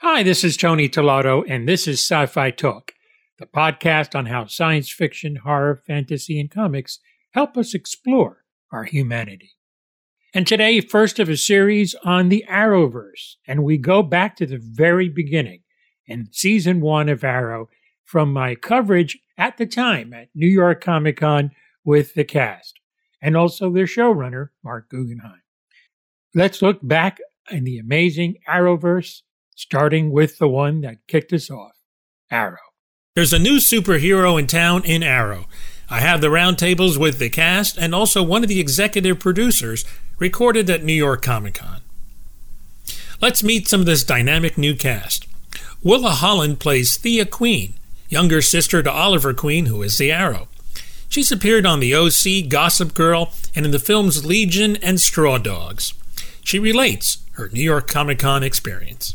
Hi, this is Tony Tellado, and this is Sci Fi Talk, the podcast on how science fiction, horror, fantasy, and comics help us explore our humanity. And today, first of a series on the Arrowverse, and we go back to the very beginning in season one of Arrow from my coverage at the time at New York Comic Con with the cast, and also their showrunner, Marc Guggenheim. Let's look back in the amazing Arrowverse, starting with the one that kicked us off Arrow. There's a new superhero in town in Arrow. I have the roundtables with the cast and also one of the executive producers recorded at New York Comic Con. Let's meet some of this dynamic new cast. Willa Holland plays Thea Queen, younger sister to Oliver Queen, who is the Arrow. She's appeared on The OC, Gossip Girl, and in the films Legion and Straw Dogs. She relates her New York Comic Con experience.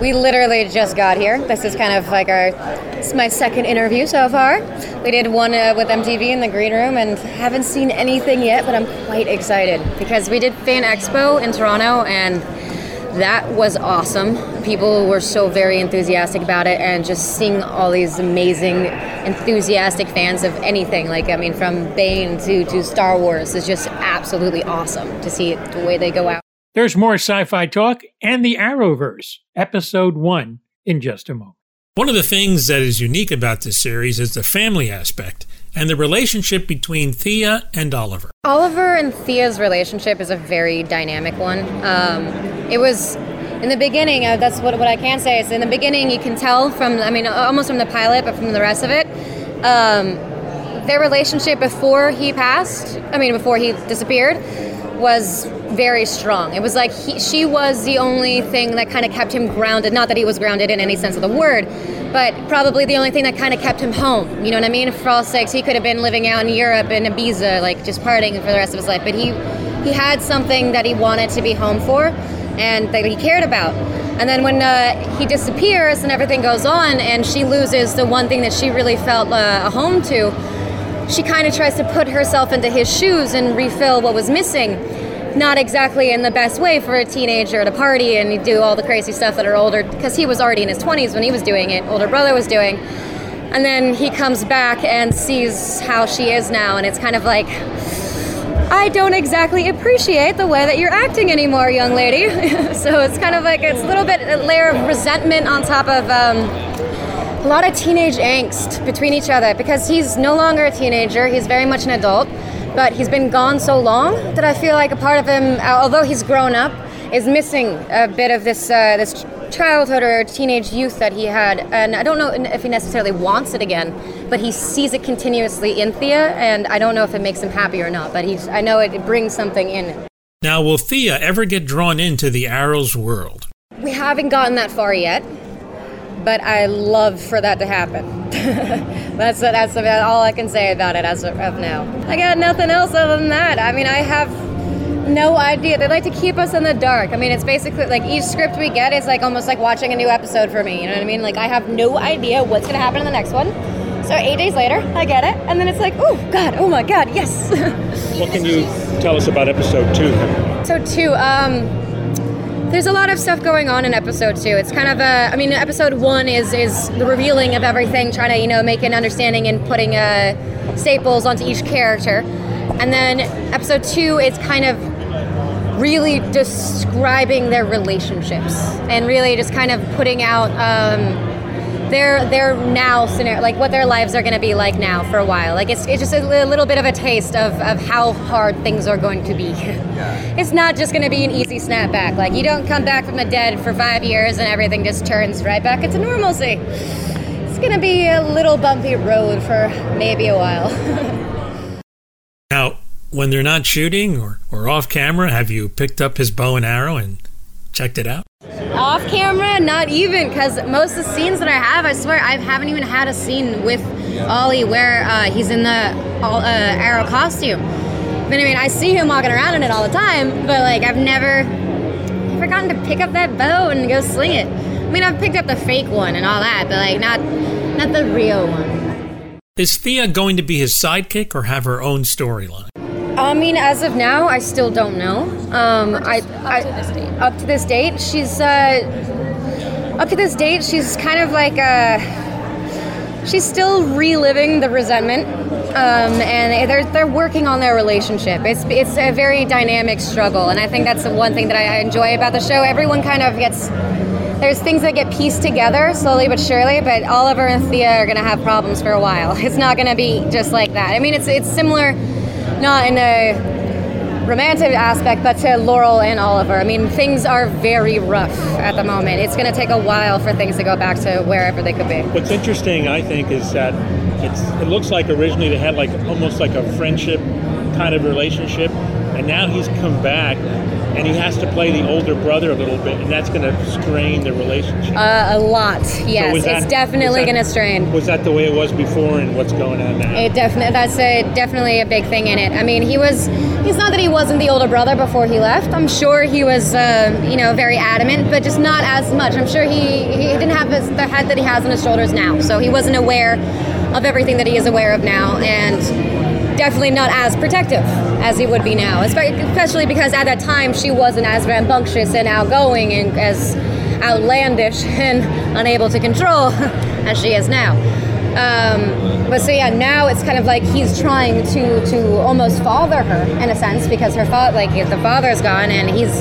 We literally just got here. This is kind of like our, it's my second interview so far. We did one uh, with MTV in the green room and haven't seen anything yet, but I'm quite excited because we did Fan Expo in Toronto and that was awesome. People were so very enthusiastic about it, and just seeing all these amazing, enthusiastic fans of anything, like I mean, from Bane to, to Star Wars, is just absolutely awesome to see the way they go out. There's more sci fi talk and the Arrowverse, episode one, in just a moment. One of the things that is unique about this series is the family aspect and the relationship between Thea and Oliver. Oliver and Thea's relationship is a very dynamic one. Um, it was in the beginning, uh, that's what, what I can say is in the beginning, you can tell from, I mean, almost from the pilot, but from the rest of it, um, their relationship before he passed, I mean, before he disappeared, was very strong. It was like he, she was the only thing that kind of kept him grounded. Not that he was grounded in any sense of the word, but probably the only thing that kind of kept him home. You know what I mean? For all sakes, he could have been living out in Europe in Ibiza, like just partying for the rest of his life. But he he had something that he wanted to be home for, and that he cared about. And then when uh, he disappears and everything goes on, and she loses the one thing that she really felt uh, a home to she kind of tries to put herself into his shoes and refill what was missing. Not exactly in the best way for a teenager to party and do all the crazy stuff that her older, because he was already in his 20s when he was doing it, older brother was doing. And then he comes back and sees how she is now, and it's kind of like, I don't exactly appreciate the way that you're acting anymore, young lady. so it's kind of like it's a little bit a layer of resentment on top of um, a lot of teenage angst between each other because he's no longer a teenager, he's very much an adult, but he's been gone so long that I feel like a part of him, although he's grown up, is missing a bit of this uh, this childhood or teenage youth that he had. And I don't know if he necessarily wants it again, but he sees it continuously in Thea, and I don't know if it makes him happy or not, but he's I know it brings something in. Now, will Thea ever get drawn into the Arrow's world? We haven't gotten that far yet but I love for that to happen. that's that's about all I can say about it as of now. I got nothing else other than that. I mean, I have no idea. They like to keep us in the dark. I mean, it's basically like each script we get is like almost like watching a new episode for me. You know what I mean? Like I have no idea what's gonna happen in the next one. So eight days later, I get it, and then it's like, oh God, oh my God, yes. what can you tell us about episode two? So two, um, there's a lot of stuff going on in episode two. It's kind of a, I mean, episode one is is the revealing of everything, trying to you know make an understanding and putting uh, staples onto each character, and then episode two is kind of really describing their relationships and really just kind of putting out. Um, their their now scenario, like what their lives are going to be like now for a while. Like it's, it's just a little bit of a taste of, of how hard things are going to be. it's not just going to be an easy snapback. Like you don't come back from the dead for five years and everything just turns right back into normalcy. It's going to be a little bumpy road for maybe a while. now, when they're not shooting or, or off camera, have you picked up his bow and arrow and checked it out? Off camera, not even, because most of the scenes that I have, I swear, I haven't even had a scene with Ollie where uh, he's in the uh, arrow costume. But I mean, I see him walking around in it all the time, but like, I've never forgotten to pick up that bow and go sling it. I mean, I've picked up the fake one and all that, but like, not not the real one. Is Thea going to be his sidekick or have her own storyline? I mean, as of now, I still don't know. Um, I, up to this date. Up to this date, she's. Uh, up to this date, she's kind of like a. She's still reliving the resentment, um, and they're they're working on their relationship. It's it's a very dynamic struggle, and I think that's the one thing that I enjoy about the show. Everyone kind of gets there's things that get pieced together slowly but surely, but Oliver and Thea are going to have problems for a while. It's not going to be just like that. I mean, it's it's similar, not in a romantic aspect, but to Laurel and Oliver. I mean, things are very rough at the moment. It's going to take a while for things to go back to wherever they could be. What's interesting, I think, is that it looks like originally they had like almost like a friendship kind of relationship, and now he's come back and he has to play the older brother a little bit, and that's going to strain the relationship. Uh, a lot, yes. So that, it's definitely going to strain. Was that the way it was before, and what's going on now? It definitely that's a definitely a big thing in it. I mean, he was. He's not that he wasn't the older brother before he left. I'm sure he was, uh, you know, very adamant, but just not as much. I'm sure he he didn't have the head that he has on his shoulders now, so he wasn't aware of everything that he is aware of now, and definitely not as protective as he would be now, especially because at that time she wasn't as rambunctious and outgoing and as outlandish and unable to control as she is now. Um, but so yeah, now it's kind of like he's trying to to almost father her in a sense because her father, like the father's gone and he's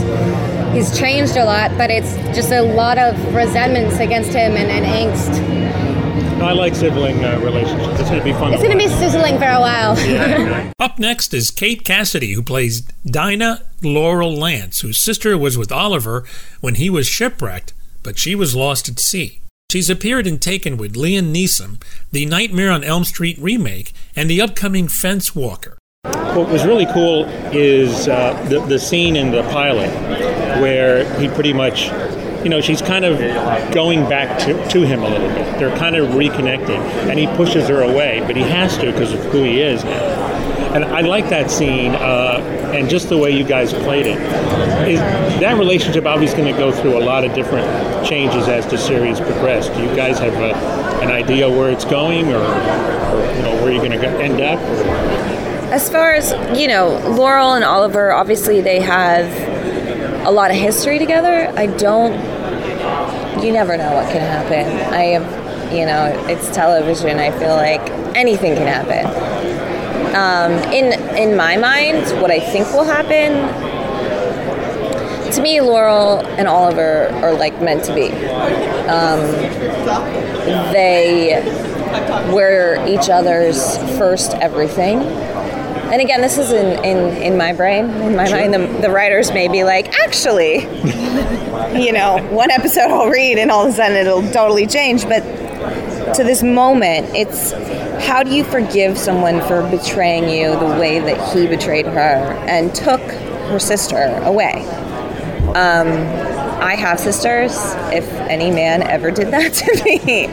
he's changed a lot, but it's just a lot of resentments against him and, and angst I like sibling uh, relationships. It's going to be fun. It's going to be sizzling for a while. Yeah. Up next is Kate Cassidy, who plays Dinah Laurel Lance, whose sister was with Oliver when he was shipwrecked, but she was lost at sea. She's appeared in Taken with Liam Neeson, the Nightmare on Elm Street remake, and the upcoming Fence Walker. What was really cool is uh, the, the scene in the pilot where he pretty much you know, she's kind of going back to, to him a little bit. They're kind of reconnecting, and he pushes her away, but he has to because of who he is now. And I like that scene, uh, and just the way you guys played it. Is that relationship obviously is going to go through a lot of different changes as the series progresses? Do you guys have a, an idea where it's going, or, or you know, where you're going to end up? As far as you know, Laurel and Oliver, obviously they have a lot of history together. I don't you never know what can happen. I have, you know, it's television. I feel like anything can happen. Um, in in my mind, what I think will happen. To me, Laurel and Oliver are like meant to be. Um, they were each other's first everything and again, this is in, in, in my brain, in my sure. mind. The, the writers may be like, actually, you know, one episode I'll read and all of a sudden it'll totally change. But to this moment, it's how do you forgive someone for betraying you the way that he betrayed her and took her sister away? Um, I have sisters. If any man ever did that to me,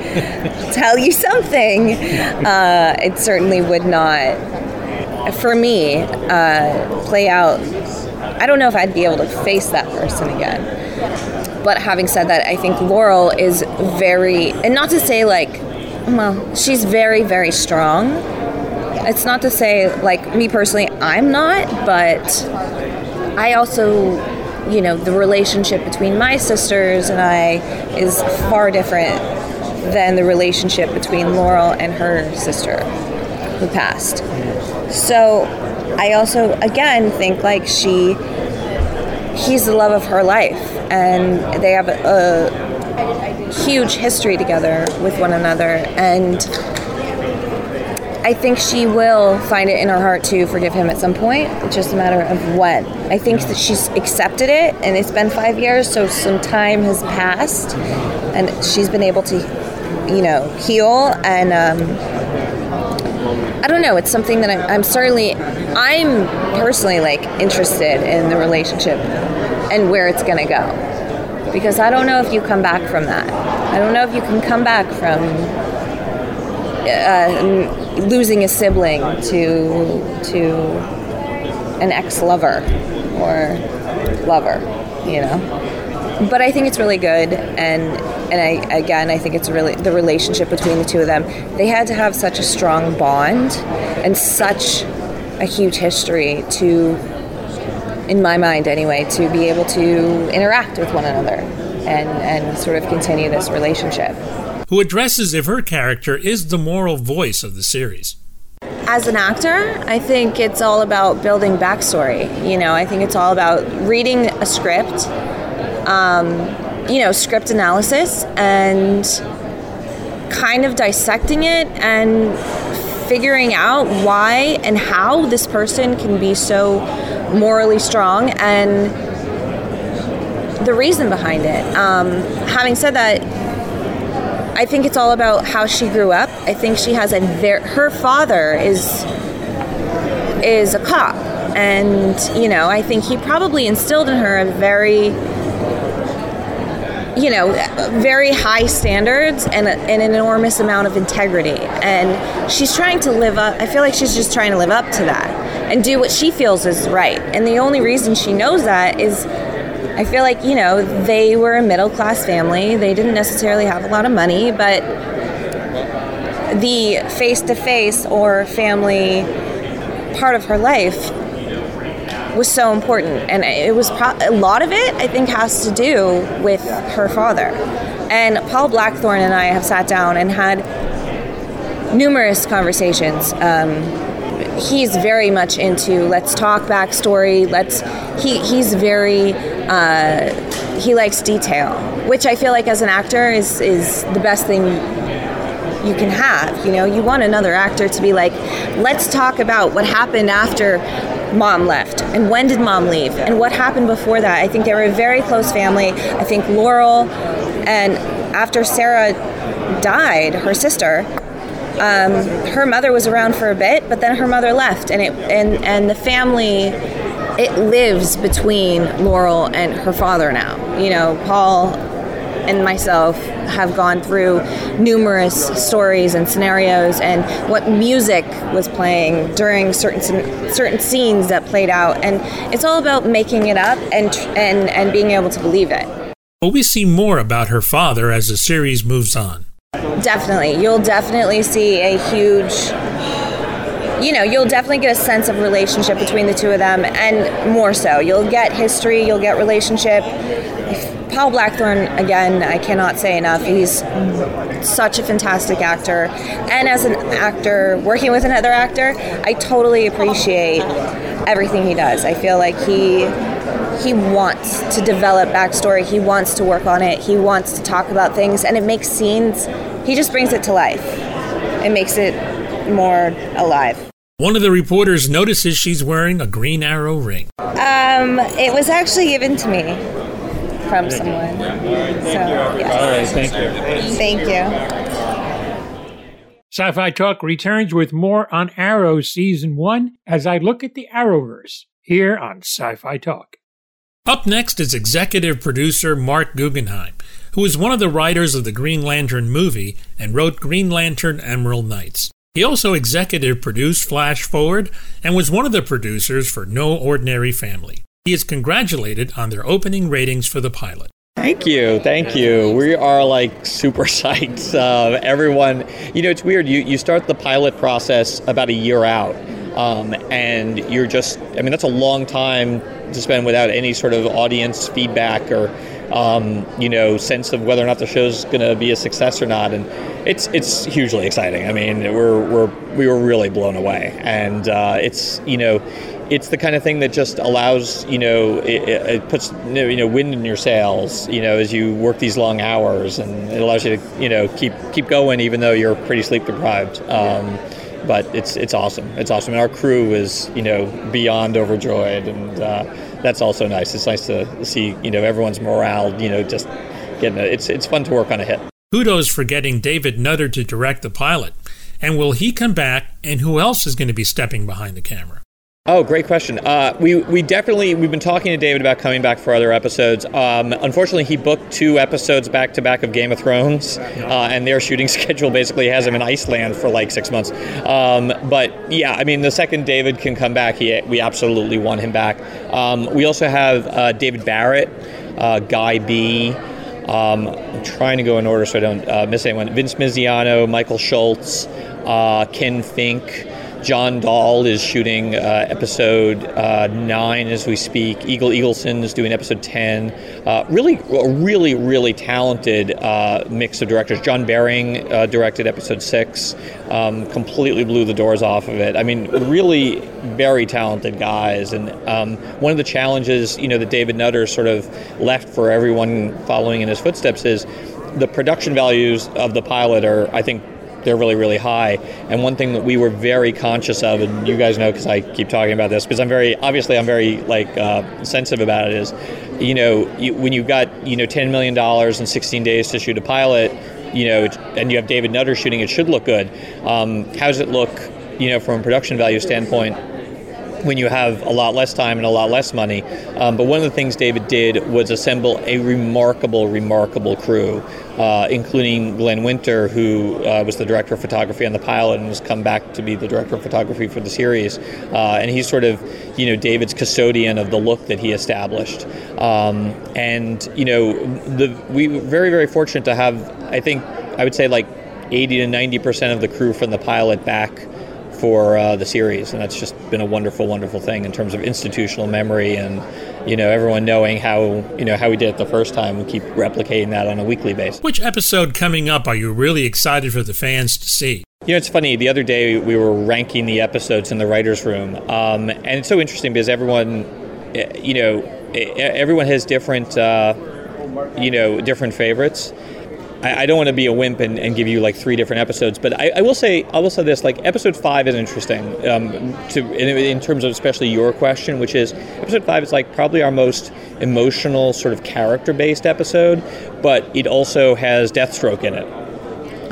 tell you something. Uh, it certainly would not for me, uh, play out. I don't know if I'd be able to face that person again. But having said that, I think Laurel is very, and not to say like, well, she's very, very strong. It's not to say, like, me personally, I'm not, but I also, you know, the relationship between my sisters and I is far different than the relationship between Laurel and her sister who passed. So I also, again, think like she, he's the love of her life, and they have a, huge history together with one another. And I think she will find it in her heart to forgive him at some point. It's just a matter of when. I think that she's accepted it, and it's been five years, so some time has passed, and she's been able to, you know, heal and. Um, I don't know. It's something that I'm, I'm certainly, I'm personally like interested in the relationship and where it's going to go. Because I don't know if you come back from that. I don't know if you can come back from uh, losing a sibling to to an ex-lover or lover, you know. But I think it's really good and and I again I think it's really the relationship between the two of them. They had to have such a strong bond and such a huge history to in my mind anyway to be able to interact with one another and, and sort of continue this relationship. Who addresses if her character is the moral voice of the series. As an actor, I think it's all about building backstory. You know, I think it's all about reading a script, um, you know, script analysis, and kind of dissecting it and figuring out why and how this person can be so morally strong and the reason behind it. Um, having said that, I think it's all about how she grew up. I think she has a very her father is is a cop, and you know I think he probably instilled in her a very you know very high standards and, a, and an enormous amount of integrity, and she's trying to live up. I feel like she's just trying to live up to that and do what she feels is right, and the only reason she knows that is I feel like, you know, they were a middle class family. They didn't necessarily have a lot of money, but the face to face or family part of her life was so important. And it was pro- a lot of it, I think, has to do with her father. And Paul Blackthorne and I have sat down and had numerous conversations. Um, he's very much into let's talk backstory. Let's he he's very uh, he likes detail, which I feel like as an actor is is the best thing you can have. You know, you want another actor to be like, let's talk about what happened after mom left and when did mom leave and what happened before that. I think they were a very close family. I think Laurel and after Sarah died, her sister, um, her mother was around for a bit, but then her mother left, and it and and the family it lives between Laurel and her father now. You know, Paul and myself have gone through numerous stories and scenarios and what music was playing during certain certain scenes that played out and it's all about making it up and and and being able to believe it. But we see more about her father as the series moves on. Definitely. You'll definitely see a huge you know, you'll definitely get a sense of relationship between the two of them, and more so. You'll get history, you'll get relationship. Paul Blackthorne, again, I cannot say enough. He's such a fantastic actor. And as an actor, working with another actor, I totally appreciate everything he does. I feel like he he wants to develop backstory. He wants to work on it. He wants to talk about things, and it makes scenes. He just brings it to life. It makes it more alive. One of the reporters notices she's wearing a Green Arrow ring. Um, it was actually given to me from someone. So, yes. All right, thank you. Thank you. Sci Fi Talk returns with more on Arrow Season 1 as I look at the Arrowverse here on Sci Fi Talk. Up next is executive producer Marc Guggenheim, who is one of the writers of the Green Lantern movie and wrote Green Lantern Emerald Knights. He also executive produced Flash Forward and was one of the producers for No Ordinary Family. He is congratulated on their opening ratings for the pilot. Thank you, thank you. We are like super psyched. Uh, everyone, you know, it's weird. You you start the pilot process about a year out, um, and you're just. I mean, that's a long time to spend without any sort of audience feedback or um, you know sense of whether or not the show's going to be a success or not. And it's it's hugely exciting. I mean, we're we're we were really blown away, and uh, it's you know it's the kind of thing that just allows you know it, it, puts you know wind in your sails you know as you work these long hours and it allows you to you know keep keep going even though you're pretty sleep deprived. Um, but it's it's awesome. It's awesome. And our crew is you know beyond overjoyed and uh, that's also nice. It's nice to see you know everyone's morale you know just getting it. it's it's fun to work on a hit. Kudos for getting David Nutter to direct the pilot. And will he come back? And who else is going to be stepping behind the camera Oh, great question. Uh, we we definitely we've been talking to David about coming back for other episodes. Um, unfortunately, he booked two episodes back to back of Game of Thrones, uh, and their shooting schedule basically has him in Iceland for like six months. Um, but yeah, I mean, the second David can come back, he, we absolutely want him back. Um, we also have uh, David Barrett, uh, Guy B. am um, trying to go in order so I don't uh, miss anyone. Vince Misiano, Michael Schultz, uh, Ken Fink. John Dahl is shooting uh, episode uh, nine as we speak. Eagle Egilsson is doing episode ten. Uh, really, really, really talented uh, mix of directors. John Behring uh, directed episode six. Um, completely blew the doors off of it. I mean, really, very talented guys. And um, one of the challenges, you know, that David Nutter sort of left for everyone following in his footsteps is the production values of the pilot are, I think, they're really really high. And one thing that we were very conscious of and you guys know because i keep talking about this because i'm very obviously i'm very like uh, sensitive about it is you know you, when you've got you know 10 million dollars in 16 days to shoot a pilot you know and you have david nutter shooting it should look good. Um, how does it look you know from a production value standpoint when you have a lot less time and a lot less money. Um, but one of the things David did was assemble a remarkable, remarkable crew, uh, including Glenn Winter, who uh, was the director of photography on the pilot and has come back to be the director of photography for the series. Uh, and he's sort of, you know, David's custodian of the look that he established. Um, and you know, the we were very, very fortunate to have, I think, I would say like 80 to 90 percent of the crew from the pilot back for uh, the series, and that's just been a wonderful, wonderful thing in terms of institutional memory and you know everyone knowing how you know how we did it the first time. We keep replicating that on a weekly basis. Which episode coming up are you really excited for the fans to see? You know, it's funny. The other day we were ranking the episodes in the writers' room, um, and it's so interesting because everyone, eh, you know, eh, everyone has different, uh, you know, different favorites. I, I don't want to be a wimp and, and, give you like three different episodes, but I, I, will say I will say this: like episode five is interesting um, to in, in, terms of especially your question, which is episode five is like probably our most emotional sort of character-based episode, but it also has Deathstroke in it.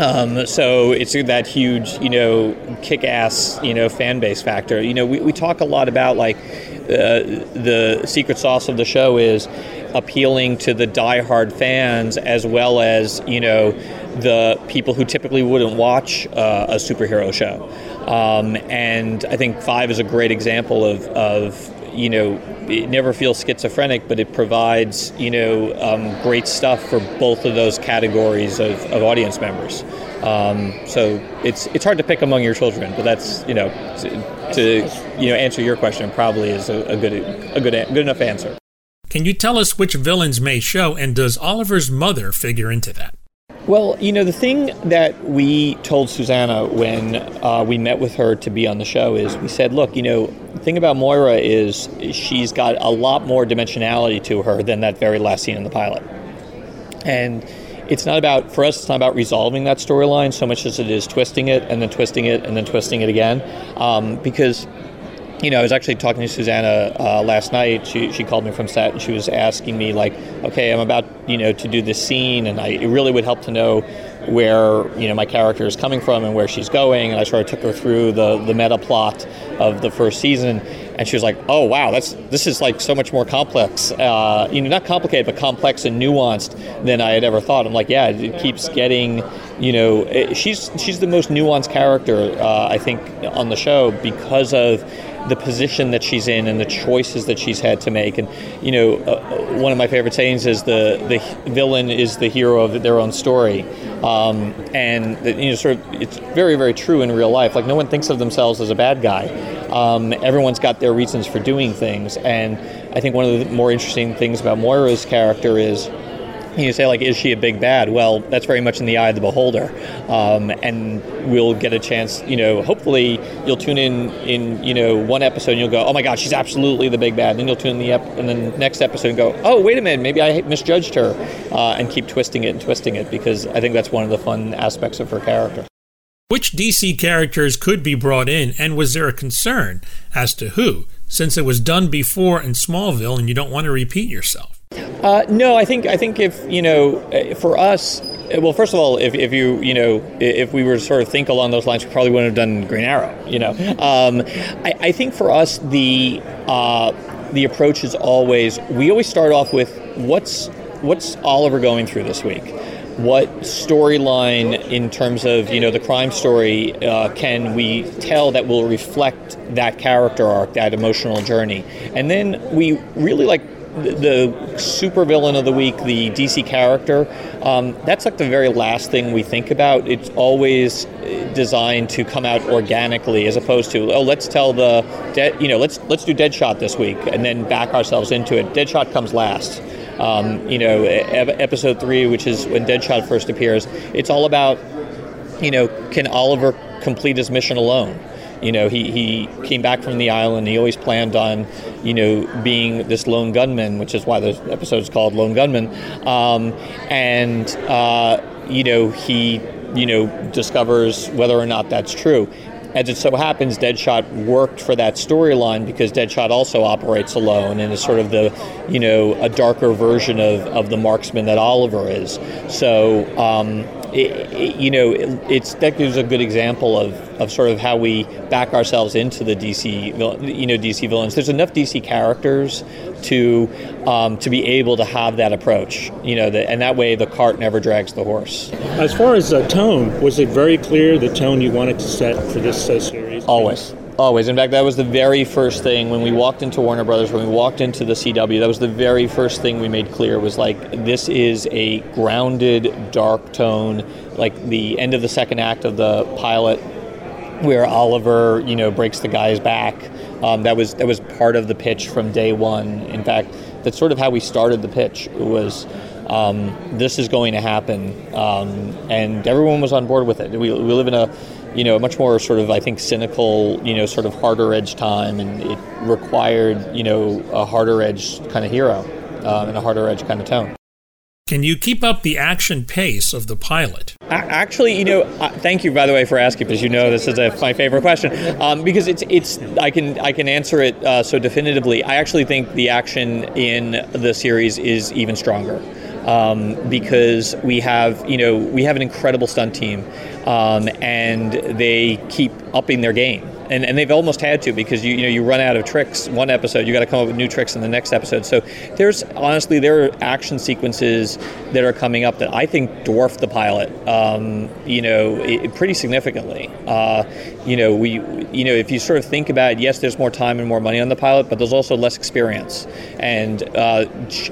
Um, so it's that huge, you know, kick-ass, you know, fan base factor. You know, we, we talk a lot about like uh, the secret sauce of the show is appealing to the die-hard fans as well as you know the people who typically wouldn't watch uh, a superhero show. Um, and I think Five is a great example of, of you know, it never feels schizophrenic, but it provides, you know, um, great stuff for both of those categories of, of audience members. Um, so it's it's hard to pick among your children, but that's you know to, to you know answer your question probably is a, a good a good good enough answer. Can you tell us which villains may show, and does Oliver's mother figure into that? Well, you know, the thing that we told Susanna when uh, we met with her to be on the show is we said, look, you know, the thing about Moira is she's got a lot more dimensionality to her than that very last scene in the pilot. And it's not about, for us, it's not about resolving that storyline so much as it is twisting it and then twisting it and then twisting it again. Um, because you know, I was actually talking to Susanna uh, last night. She, she called me from set and she was asking me like, okay, I'm about you know to do this scene, and I, it really would help to know where you know my character is coming from and where she's going. And I sort of took her through the the meta plot of the first season, and she was like, "Oh wow, that's this is like so much more complex. Uh, you know, not complicated, but complex and nuanced than I had ever thought." I'm like, "Yeah, it keeps getting, you know, it, she's she's the most nuanced character uh, I think on the show because of." The position that she's in and the choices that she's had to make. And you know, uh, one of my favorite sayings is the the villain is the hero of their own story. Um, and you know, sort of, it's very very true in real life. Like no one thinks of themselves as a bad guy. Um, everyone's got their reasons for doing things. And I think one of the more interesting things about Moira's character is you say like is she a big bad? Well that's very much in the eye of the beholder. Um, and we'll get a chance you know hopefully you'll tune in in you know one episode and you'll go oh my god she's absolutely the big bad. And then you'll tune in the ep- and then next episode and go oh wait a minute maybe i misjudged her uh, and keep twisting it and twisting it because i think that's one of the fun aspects of her character. Which dc characters could be brought in and was there a concern as to who? Since it was done before in smallville and you don't want to repeat yourself uh, no, I think I think if you know, uh, for us, uh, well, first of all, if, if you you know, if we were to sort of think along those lines, we probably wouldn't have done Green Arrow. You know, um, I, I, think for us the uh, the approach is always we always start off with what's what's Oliver going through this week. What storyline, in terms of you know the crime story, uh, can we tell that will reflect that character arc, that emotional journey, and then we really like the supervillain of the week, the DC character, um, that's like the very last thing we think about. It's always designed to come out organically, as opposed to oh, let's tell the de- you know let's let's do Deadshot this week and then back ourselves into it. Deadshot comes last. Um, you know, episode three, which is when Deadshot first appears, it's all about you know, can Oliver complete his mission alone? You know, he, he came back from the island. He always planned on, you know, being this lone gunman, which is why the episode is called Lone Gunman. Um, and, uh, you know, he, you know, discovers whether or not that's true. As it so happens, Deadshot worked for that storyline because Deadshot also operates alone and is sort of the, you know, a darker version of, of the marksman that Oliver is. So, um, it, it, you know, it, it's that gives a good example of, of sort of how we back ourselves into the DC, you know, DC villains. There's enough DC characters to um, to be able to have that approach, you know, the, and that way the cart never drags the horse. As far as the tone, was it very clear the tone you wanted to set for this uh, series? Always. Always. In fact, that was the very first thing when we walked into Warner Brothers, when we walked into the CW, that was the very first thing we made clear was like, this is a grounded, dark tone, like the end of the second act of the pilot where Oliver, you know, breaks the guy's back. Um, that was that was part of the pitch from day one. In fact, that's sort of how we started the pitch. It was um, this is going to happen, um, and everyone was on board with it. We, we live in a you know, a much more sort of, I think, cynical, you know, sort of harder edge time, and it required, you know, a harder edge kind of hero um, and a harder edge kind of tone. Can you keep up the action pace of the pilot? Actually, you know, uh, thank you by the way for asking because you know this is a, my favorite question um, because it's it's I can I can answer it uh, so definitively. I actually think the action in the series is even stronger um, because we have you know we have an incredible stunt team um, and they keep upping their game and, and they've almost had to because you you know you run out of tricks. One episode you got to come up with new tricks in the next episode. So there's honestly there are action sequences that are coming up that I think dwarf the pilot um, you know it, pretty significantly. Uh, you know we you know if you sort of think about it yes there's more time and more money on the pilot but there's also less experience. And uh,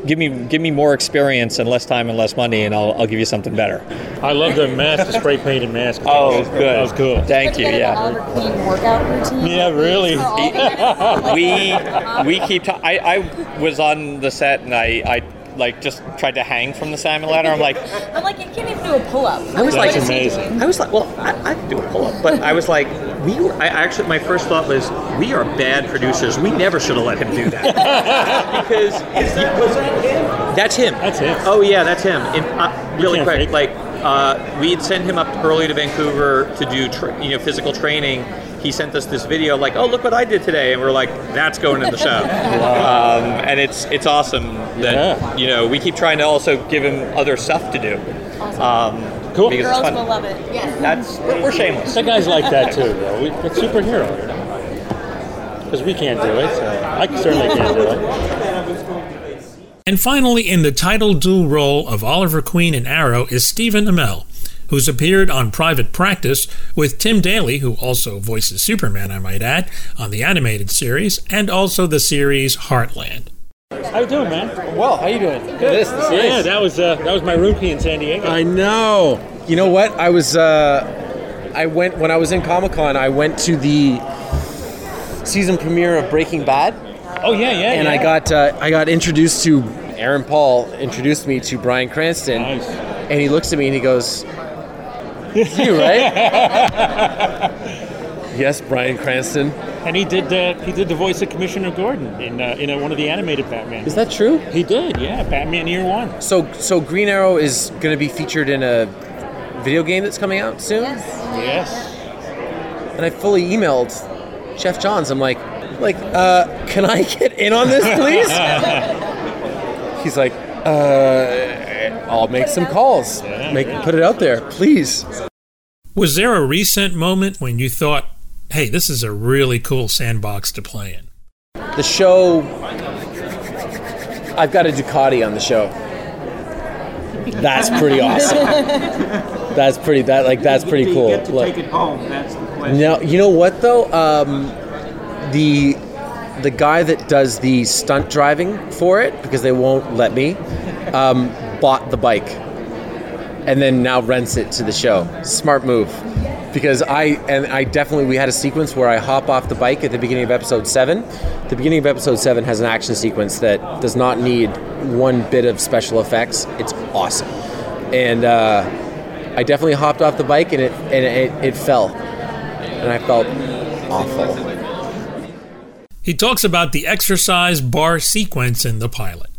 give me give me more experience and less time and less money and I'll, I'll give you something better. I love the mask the spray painted mask. Oh good. That was cool thank you yeah routine. Yeah, really. we we keep. I I was on the set and I I like just tried to hang from the salmon ladder. I'm like, I'm like, you can't even do a pull up. I was That's like, amazing. I was like, well, I, I can do a pull up, but I was like, we were. I actually, my first thought was, we are bad producers. We never should have let him do that because was that him? that's him. That's him. Oh yeah, that's him. And, uh, really quick, like uh, we'd send him up early to Vancouver to do tra- you know physical training. He sent us this video like, "Oh, look what I did today," and we're like, "That's going in the show." um, and it's it's awesome that Yeah. you know we keep trying to also give him other stuff to do. Um, Cool. Because Girls it's fun. will love it. Yes. That's we're, we're shameless. That guy's like that too, though. We, it's superhero, you. Because we can't do it, so I certainly can't do it. And finally, in the title dual role of Oliver Queen in Arrow is Stephen Amell, who's appeared on Private Practice with Tim Daly, who also voices Superman, I might add, on the animated series, and also the series Heartland. How you doing, man? Well, how you doing? Good. This, this Yeah, is. that was uh, that was my rookie in San Diego. I know. You know what? I was. Uh, I went when I was in Comic Con. I went to the season premiere of Breaking Bad, oh yeah, yeah. and yeah. I got uh, I got introduced to Aaron Paul. Introduced me to Bryan Cranston, Nice. and he looks at me and he goes, "It's you, right?" yes, Bryan Cranston. And he did uh, he did the voice of Commissioner Gordon in uh, in uh, one of the animated Batman. Is that true? He did, yeah. Batman Year One. So, so Green Arrow is going to be featured in a video game that's coming out soon. Yes. and I fully emailed Geoff Johns. I'm like, like, uh, can I get in on this, please? He's like, uh, I'll make some calls. Make put it out there, please. Was there a recent moment when you thought, hey, this is a really cool sandbox to play in? The show. I've got a Ducati on the show. That's pretty awesome. That's pretty. That like that's pretty cool. Look. it home. That's the question. No, you know what though? Um, the the guy that does the stunt driving for it, because they won't let me, um, bought the bike and then now rents it to the show. Smart move. Because I and I definitely we had a sequence where I hop off the bike at the beginning of episode seven. The beginning of episode seven has an action sequence that does not need one bit of special effects. It's awesome, and uh, I definitely hopped off the bike and it and it, it fell, and I felt awful. He talks about the exercise bar sequence in the pilot.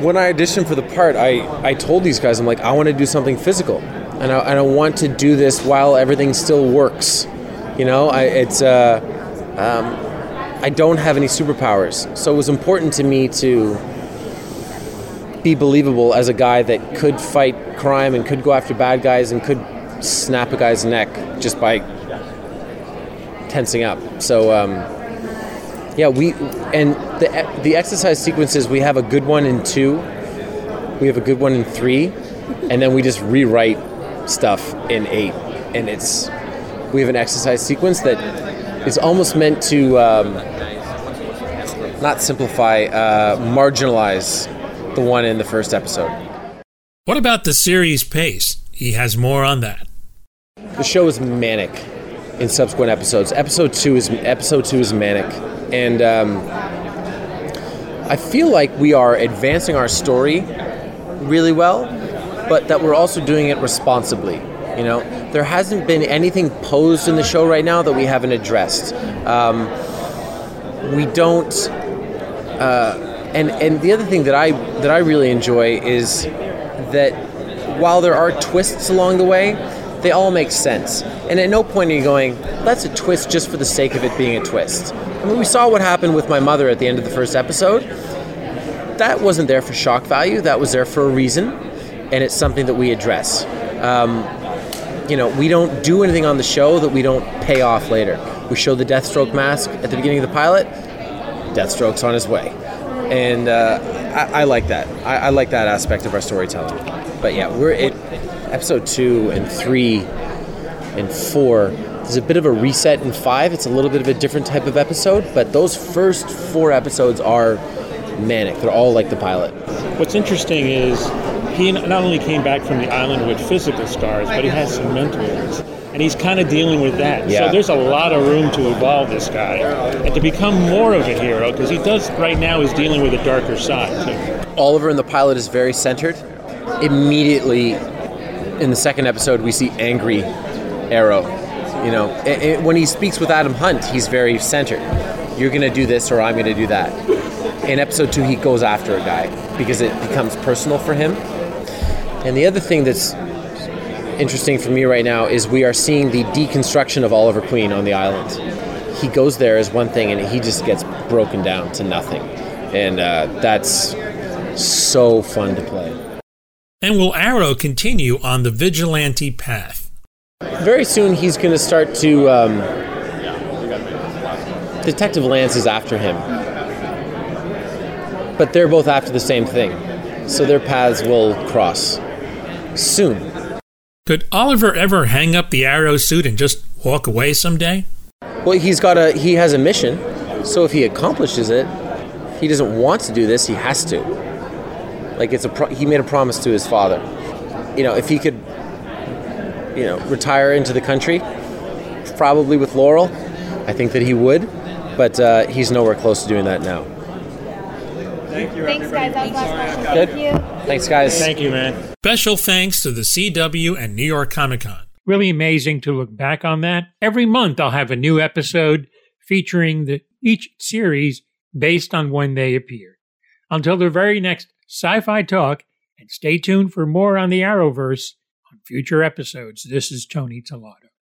When I auditioned for the part, I, I told these guys, I'm like, I want to do something physical. And I, and I want to do this while everything still works. You know, I, it's, uh, um, I don't have any superpowers. So it was important to me to be believable as a guy that could fight crime and could go after bad guys and could snap a guy's neck just by tensing up. So, um, yeah, we and the the exercise sequences we have a good one in two, we have a good one in three, and then we just rewrite stuff in eight, and it's we have an exercise sequence that is almost meant to um, not simplify, uh, marginalize the one in the first episode. What about the series pace? He has more on that. The show is manic in subsequent episodes. Episode two is episode two is manic, and um, I feel like we are advancing our story really well, but that we're also doing it responsibly. You know, there hasn't been anything posed in the show right now that we haven't addressed. Um, we don't. Uh, and and the other thing that I that I really enjoy is that while there are twists along the way, they all make sense. And at no point are you going, that's a twist just for the sake of it being a twist. I mean, we saw what happened with my mother at the end of the first episode. That wasn't there for shock value, that was there for a reason, and it's something that we address. Um, you know, we don't do anything on the show that we don't pay off later. We show the Deathstroke mask at the beginning of the pilot, Deathstroke's on his way. And uh, I, I, like that. I, I like that aspect of our storytelling. But yeah, we're at episode two and three and four. There's a bit of a reset in five. It's a little bit of a different type of episode, but those first four episodes are manic. They're all like the pilot. What's interesting is he not only came back from the island with physical scars, but he has some mental ones. And he's kind of dealing with that. Yeah. So there's a lot of room to evolve this guy and to become more of a hero because he does, right now, is dealing with a darker side, too. Oliver in the pilot is very centered. Immediately in the second episode, we see angry Arrow. You know, it, it, when he speaks with Adam Hunt, he's very centered. You're going to do this or I'm going to do that. In episode two, he goes after a guy because it becomes personal for him. And the other thing that's interesting for me right now is we are seeing the deconstruction of Oliver Queen on the island. He goes there as one thing and he just gets broken down to nothing. And uh, that's so fun to play. And will Arrow continue on the vigilante path? Very soon he's going to start to. Um, Detective Lance is after him. But they're both after the same thing. So their paths will cross soon. Could Oliver ever hang up the arrow suit and just walk away someday? Well, he's got a he has a mission. So if he accomplishes it, he doesn't want to do this, he has to. Like it's a pro- he made a promise to his father. You know, if he could you know, retire into the country, probably with Laurel, I think that he would, but uh, he's nowhere close to doing that now. Thank you, Thanks, guys. That was. Good. Thank you. Thanks, guys. Thank you, man. Special thanks to the CW and New York Comic Con. Really amazing to look back on that. Every month I'll have a new episode featuring the, each series based on when they appeared. Until the very next Sci Fi Talk, and stay tuned for more on the Arrowverse on future episodes. This is Tony Tellado.